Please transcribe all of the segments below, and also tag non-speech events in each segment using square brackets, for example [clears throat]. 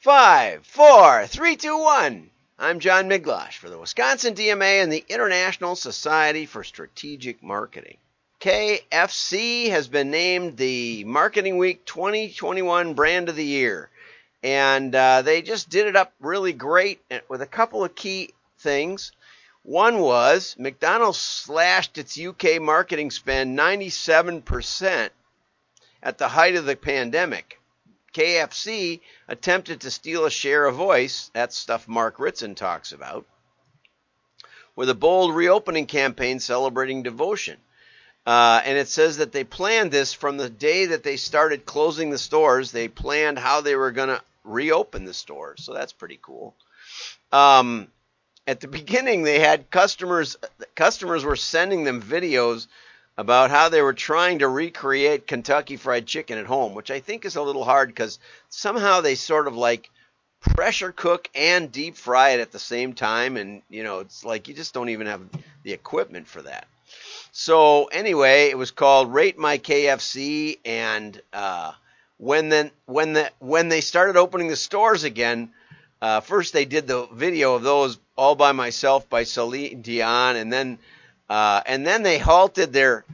Five, four, three, two, one. I'm John Miglautsch for the Wisconsin DMA and the International Society for Strategic Marketing. KFC has been named the Marketing Week 2021 Brand of the Year. And uh, they just did it up really great with a couple of key things. One was McDonald's slashed its UK marketing spend 97% at the height of the pandemic. KFC attempted to steal a share of voice, that's stuff Mark Ritson talks about, with a bold reopening campaign celebrating devotion. Uh, and it says that they planned this from the day that they started closing the stores. They planned how they were going to reopen the stores. So that's pretty cool. Um, at the [laughs] beginning, they had customers, customers were sending them videos about how they were trying to recreate Kentucky Fried Chicken at home, which I think is a little hard because somehow they sort of like pressure cook and deep fry it at the same time. And, you know, it's like you just don't even have the equipment for that. So, anyway, it was called Rate My KFC. And uh, when, then, when, the, when they started opening the stores again, uh, first they did the video of those all by myself by Celine Dion. And then uh, and then they halted their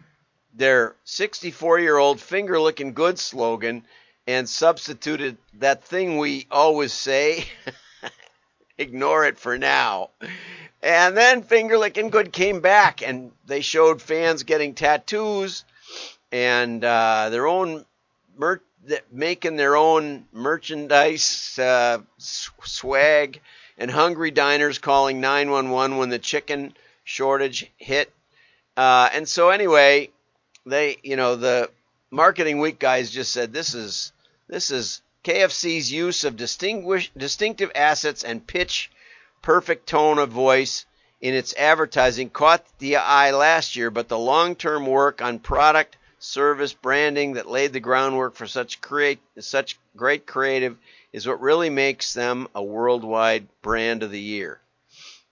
their 64 year old finger looking good slogan and substituted that thing we always say [laughs] ignore it for now. And then finger licking good came back and they showed fans getting tattoos and uh, their own mer- making their own merchandise uh, swag and hungry diners calling 911 when the chicken shortage hit. Uh, and so anyway, they, you know, the marketing week guys just said this is this is KFC's use of distinguish distinctive assets and pitch perfect tone of voice in its advertising caught the eye last year, but the long-term work on product, service, branding that laid the groundwork for such create such great creative is what really makes them a worldwide brand of the year.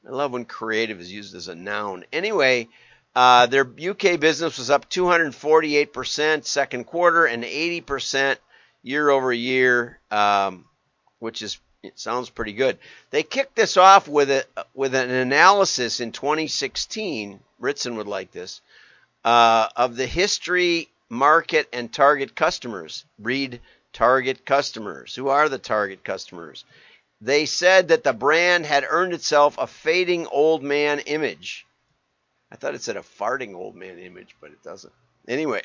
I love when creative is used as a noun. Anyway, uh, their UK business was up 248% second quarter and 80% year over year, um, which is it sounds pretty good. They kicked this off with a with an analysis in 2016. Ritson would like this uh, of the history, market, and target customers. Read target customers. Who are the target customers? They said that the brand had earned itself a fading old man image. I thought it said a farting old man image, but it doesn't. Anyway,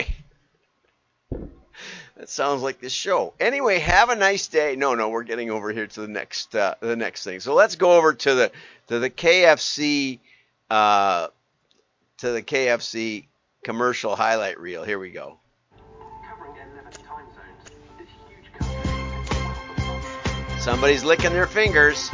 [laughs] that sounds like this show. Anyway, have a nice day. No, no, we're getting over here to the next uh, the next thing. So let's go over to the to the KFC uh, to the KFC commercial highlight reel. Here we go. Somebody's licking their fingers.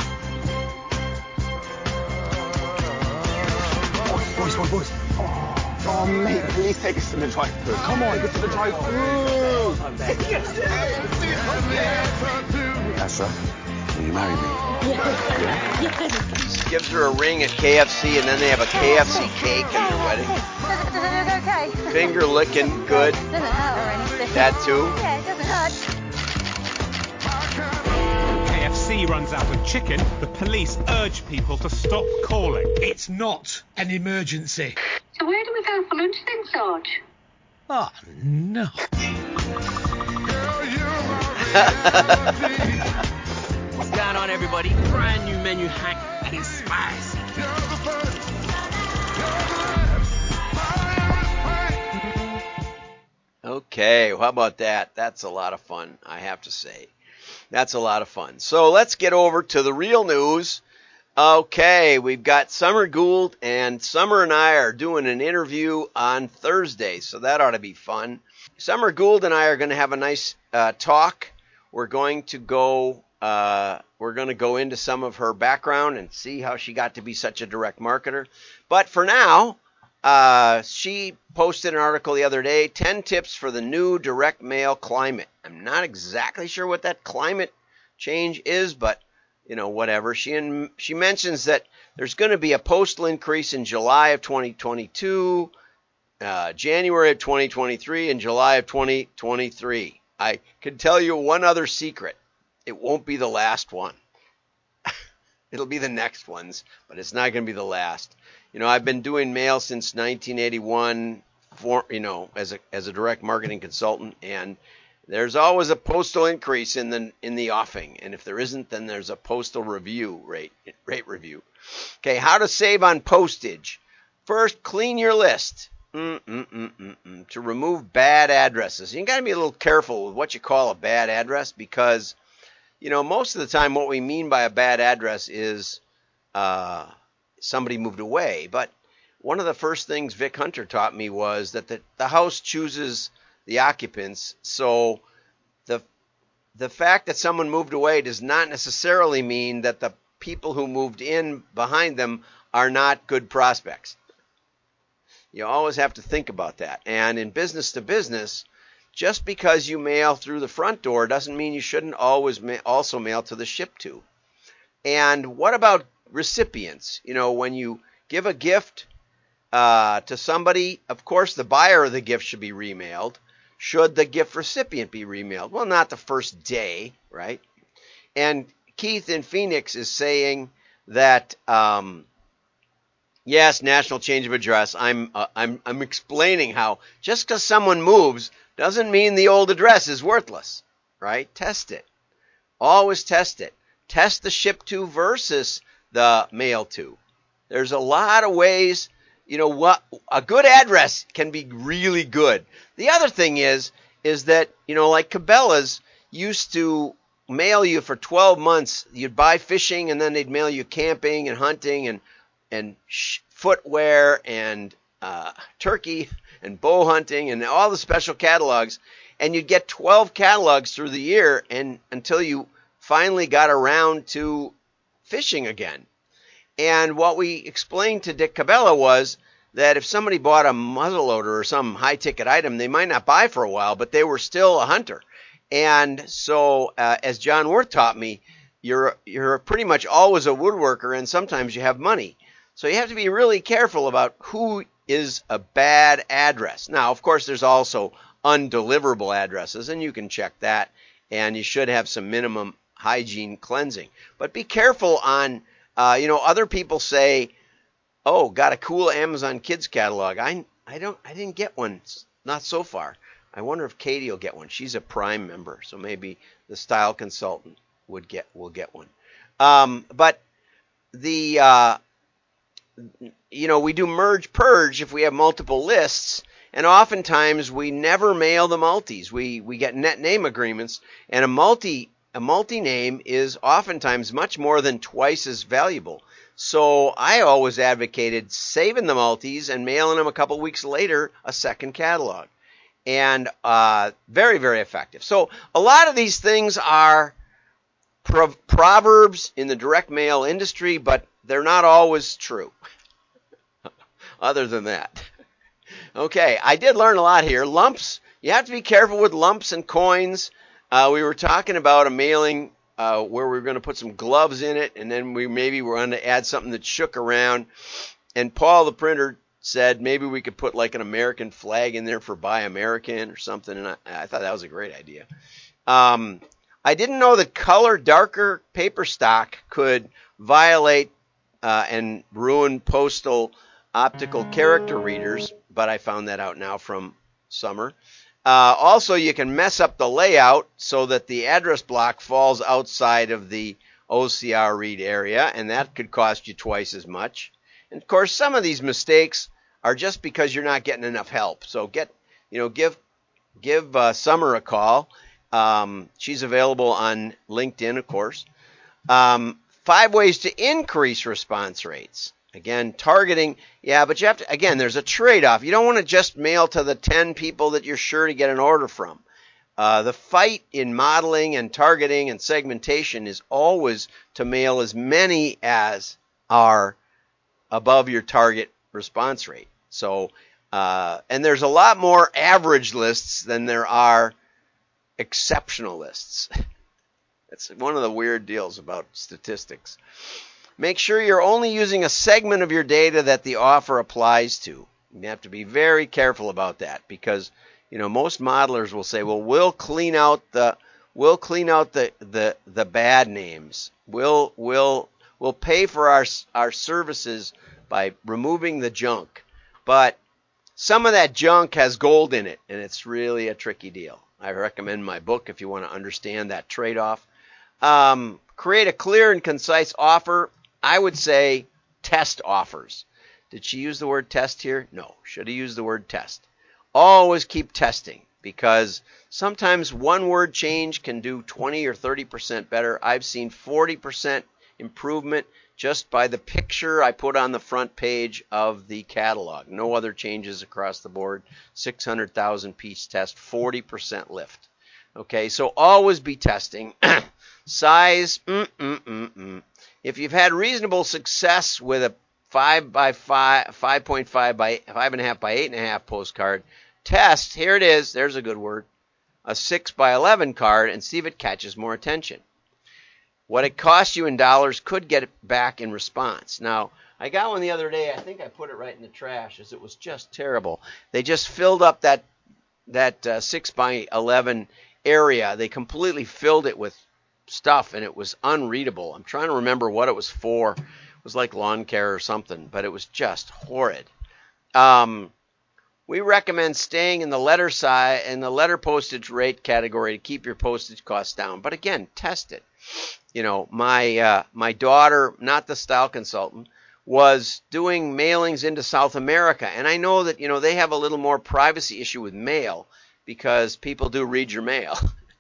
Boys, boys, boys. Oh, oh, mate, please take us to the drive-thru. Come on, get to the drive-thru. Tessa, will you marry me? Yeah. yeah. She gives her a ring at KFC, and then they have a KFC cake in their wedding. Does it, does it look okay? Finger licking good. Doesn't hurt or anything. That too? KFC runs out of chicken, the police urge people to stop calling. It's not an emergency. So where do we go for lunch then, Sarge? Oh, ah, no. What's going on, everybody? Brand new menu hack, and it's spicy. Okay, well, how about that? That's a lot of fun, I have to say. That's a lot of fun. So let's get over to the real news. Okay, we've got Summer Gould, and Summer and I are doing an interview on Thursday, so that ought to be fun. Summer Gould and I are going to have a nice uh, talk. We're going to go. Uh, we're going to go into some of her background and see how she got to be such a direct marketer. But for now, uh, she posted an article the other day 10 tips for the new direct mail climate. I'm not exactly sure what that climate change is, but you know, whatever. She in, she mentions that there's going to be a postal increase in July of 2022, uh, January of 2023, and July of 2023. I can tell you one other secret. it won't be the last one. It'll be the next ones, but it's not going to be the last. You know, I've been doing mail since 1981, for you know, as a as a direct marketing consultant, and there's always a postal increase in the in the offing, and if there isn't, then there's a postal review rate rate review. Okay, how to save on postage? First, clean your list. Mm-mm-mm-mm-mm. To remove bad addresses, you got to be a little careful with what you call a bad address because, you know, most of the time what we mean by a bad address is uh, somebody moved away. But one of the first things Vic Hunter taught me was that the, the house chooses the occupants. So the the fact that someone moved away does not necessarily mean that the people who moved in behind them are not good prospects. You always have to think about that. And in business to business, just because you mail through the front door doesn't mean you shouldn't always ma- also mail to the ship to. And what about recipients? You know, when you give a gift uh, to somebody, of course, the buyer of the gift should be remailed. Should the gift recipient be remailed? Well, not the first day, right? And Keith in Phoenix is saying that um, yes, national change of address. I'm uh, I'm I'm explaining how just because someone moves doesn't mean the old address is worthless, right? Test it. Always test it. Test the ship to versus the mail to. There's a lot of ways. You know what? A good address can be really good. The other thing is is that you know like Cabela's used to mail you for 12 months. You'd buy fishing and then they'd mail you camping and hunting and and sh- footwear and uh, turkey and bow hunting and all the special catalogs. And you'd get 12 catalogs through the year and until you finally got around to fishing again. And what we explained to Dick Cabela was that if somebody bought a muzzleloader or some high ticket item, they might not buy for a while, but they were still a hunter. And so, uh, as John Worth taught me, you're you're pretty much always a woodworker, and sometimes you have money. So you have to be really careful about who is a bad address. Now, of course, there's also undeliverable addresses, and you can check that, and you should have some minimum hygiene cleansing. But be careful on, uh, you know, other people say, "Oh, got a cool Amazon Kids catalog." I I don't I didn't get one, not so far. I wonder if Katie will get one. She's a Prime member, so maybe the style consultant would get will get one. Um, but the uh, you know, we do merge purge if we have multiple lists, and oftentimes we never mail the multis. We we get net name agreements, and a multi a multi name is oftentimes much more than twice as valuable. So I always advocated saving the multis and mailing them a couple weeks later a second catalog, and uh, very very effective. So a lot of these things are proverbs in the direct mail industry, but they're not always true. [laughs] Other than that. Okay, I did learn a lot here. Lumps, you have to be careful with lumps and coins. Uh, we were talking about a mailing uh, where we were going to put some gloves in it, and then we maybe were going to add something that shook around. And Paul, the printer, said maybe we could put like an American flag in there for Buy American or something, and I, I thought that was a great idea. Um, I didn't know that color darker paper stock could violate uh, and ruin postal optical character readers, but I found that out now from summer. Uh, also, you can mess up the layout so that the address block falls outside of the OCR read area, and that could cost you twice as much. And of course, some of these mistakes are just because you're not getting enough help. So get, you know, give give uh, Summer a call. Um, she's available on LinkedIn, of course. Um, five ways to increase response rates. Again, targeting, yeah, but you have to, again, there's a trade off. You don't want to just mail to the 10 people that you're sure to get an order from. Uh, the fight in modeling and targeting and segmentation is always to mail as many as are above your target response rate. So, uh, and there's a lot more average lists than there are exceptional lists. [laughs] It's one of the weird deals about statistics. Make sure you're only using a segment of your data that the offer applies to. You have to be very careful about that because, you know, most modelers will say, well, we'll clean out the We'll clean out the, the, the bad names. We'll, we'll, we'll pay for our, our services by removing the junk. But some of that junk has gold in it, and it's really a tricky deal. I recommend my book if you want to understand that trade off. Um, create a clear and concise offer. I would say test offers. Did she use the word test here? No. Should have used the word test. Always keep testing because sometimes one word change can do 20 or 30% better. I've seen 40% improvement just by the picture I put on the front page of the catalog. No other changes across the board. 600,000 piece test, 40% lift. Okay, so always be testing. [clears throat] Size, mm, mm, mm, mm. if you've had reasonable success with a five by five, 5.5 by five and a half by eight and a half postcard, test. Here it is. There's a good word. A six by 11 card and see if it catches more attention. What it costs you in dollars could get back in response. Now, I got one the other day. I think I put it right in the trash, as it was just terrible. They just filled up that that uh, six by eleven area. They completely filled it with stuff, and it was unreadable. I'm trying to remember what it was for. It was like lawn care or something, but it was just horrid. Um, we recommend staying in the letter size in the letter postage rate category to keep your postage costs down. But again, test it you know, my uh, my daughter, not the style consultant, was doing mailings into South America, and I know that you know they have a little more privacy issue with mail because people do read your mail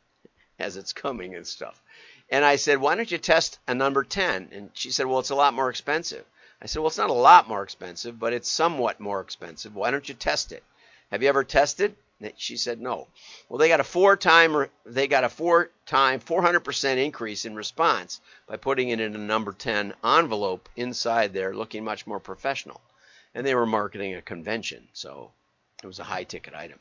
[laughs] as it's coming and stuff. And I said, why don't you test a number 10? And she said, well, it's a lot more expensive. I said, well, it's not a lot more expensive, but it's somewhat more expensive. Why don't you test it? Have you ever tested? She said no. Well, they got a four time they got a four time 400% increase in response by putting it in a number 10 envelope inside there, looking much more professional. And they were marketing a convention, so it was a high ticket item.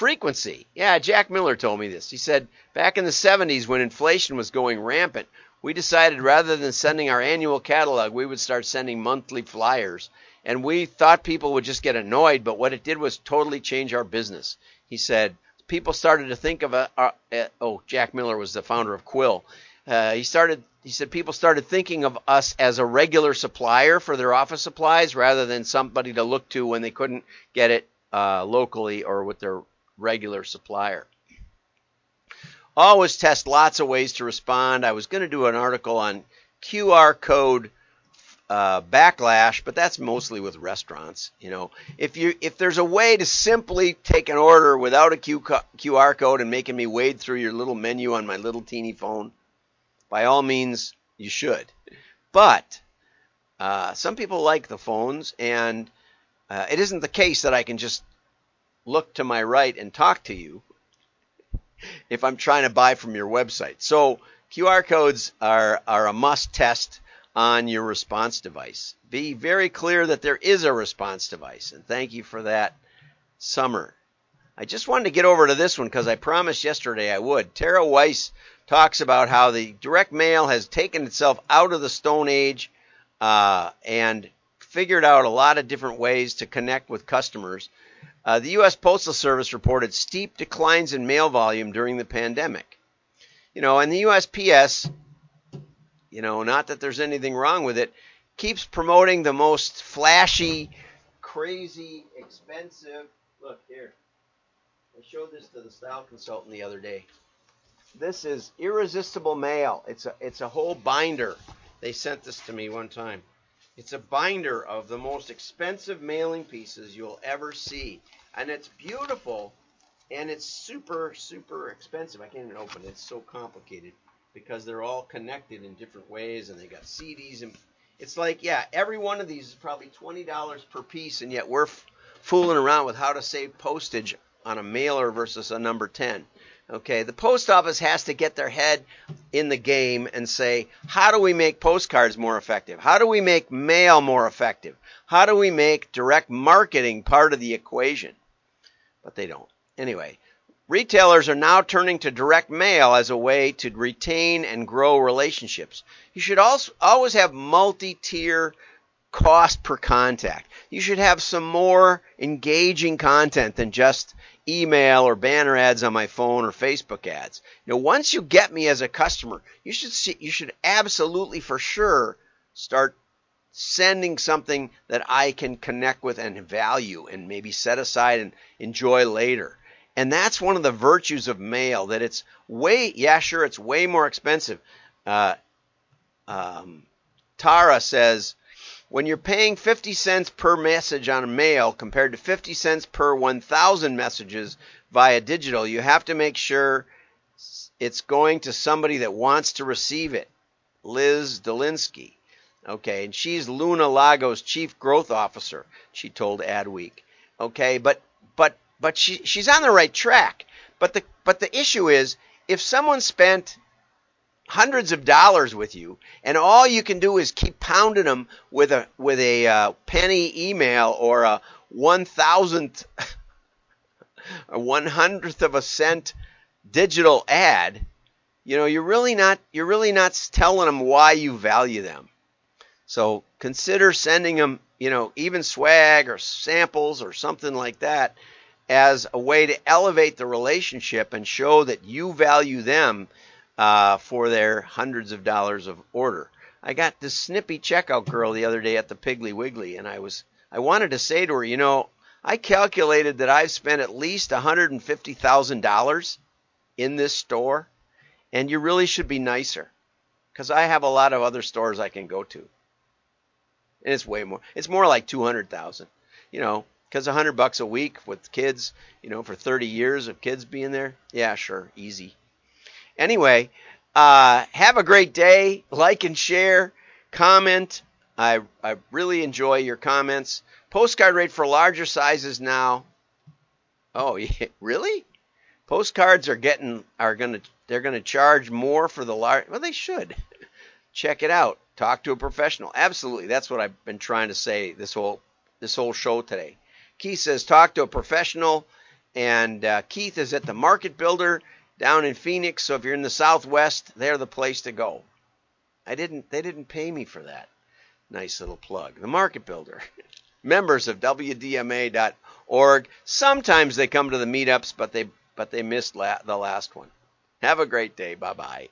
Frequency. Yeah, Jack Miller told me this. He said back in the 70s when inflation was going rampant, we decided rather than sending our annual catalog, we would start sending monthly flyers and we thought people would just get annoyed, but what it did was totally change our business. He said people started to think of a, a, a oh Jack Miller was the founder of Quill. Uh, he started he said people started thinking of us as a regular supplier for their office supplies rather than somebody to look to when they couldn't get it uh, locally or with their regular supplier. Always test lots of ways to respond. I was going to do an article on QR code uh, backlash, but that's mostly with restaurants. You know, if you if there's a way to simply take an order without a QR code and making me wade through your little menu on my little teeny phone, by all means you should. But uh, some people like the phones, and uh, it isn't the case that I can just look to my right and talk to you if I'm trying to buy from your website. So QR codes are are a must test on your response device. Be very clear that there is a response device, and thank you for that, Summer. I just wanted to get over to this one because I promised yesterday I would. Tara Weiss talks about how the direct mail has taken itself out of the Stone Age uh, and figured out a lot of different ways to connect with customers. Uh, the U.S. Postal Service reported steep declines in mail volume during the pandemic. You know, and the USPS you know, not that there's anything wrong with it, keeps promoting the most flashy, crazy, expensive. Look here. I showed this to the style consultant the other day. This is irresistible mail. It's a it's a whole binder. They sent this to me one time. It's a binder of the most expensive mailing pieces you'll ever see. And it's beautiful and it's super super expensive. I can't even open it. It's so complicated because they're all connected in different ways and they got CDs and it's like yeah every one of these is probably twenty dollars per piece and yet we're fooling around with how to save postage on a mailer versus a number 10 okay the post office has to get their head in the game and say how do we make postcards more effective? How do we make mail more effective? How do we make direct marketing part of the equation? But they don't. Anyway Retailers are now turning to direct mail as a way to retain and grow relationships. You should also always have multi-tier cost per contact. You should have some more engaging content than just email or banner ads on my phone or Facebook ads. You know, once you get me as a customer, you should see, you should absolutely for sure start sending something that I can connect with and value and maybe set aside and enjoy later. And that's one of the virtues of mail that it's way, yeah, sure, it's way more expensive. Uh, um, Tara says, when you're paying 50 cents per message on a mail compared to 50 cents per 1,000 messages via digital, you have to make sure it's going to somebody that wants to receive it. Liz Delinsky. Okay, and she's Luna Lago's chief growth officer, she told Adweek. Okay, but but but she she's on the right track. But the but the issue is if someone spent hundreds of dollars with you, and all you can do is keep pounding them with a with a uh, penny email or a one thousandth, [laughs] a one hundredth of a cent digital ad, you know, you're really not you're really not telling them why you value them. So consider sending them, you know, even swag or samples or something like that as a way to elevate the relationship and show that you value them uh, for their hundreds of dollars of order. I got this snippy checkout girl the other day at the Piggly Wiggly, and I was I wanted to say to her, you know, I calculated that I've spent at least $150,000 in this store, and you really should be nicer because I have a lot of other stores I can go to and it's way more. It's more like two hundred thousand, you know, because a hundred bucks a week with kids, you know, for thirty years of kids being there. Yeah, sure, easy. Anyway, uh, have a great day. Like and share, comment. I I really enjoy your comments. Postcard rate for larger sizes now. Oh, [laughs] yeah, really? Postcards are getting are gonna they're gonna charge more for the large. Well, they should. [laughs] Check it out. Talk to a professional. Absolutely. That's what I've been trying to say this whole this whole show today. Keith says talk to a professional, and uh, Keith is at the Market Builder down in Phoenix. So if you're in the Southwest, they're the place to go. I didn't. They didn't pay me for that. Nice little plug. The Market Builder. [laughs] Members of WDMA.org. Sometimes they come to the meetups, but they but they missed la- the last one. Have a great day. Bye bye.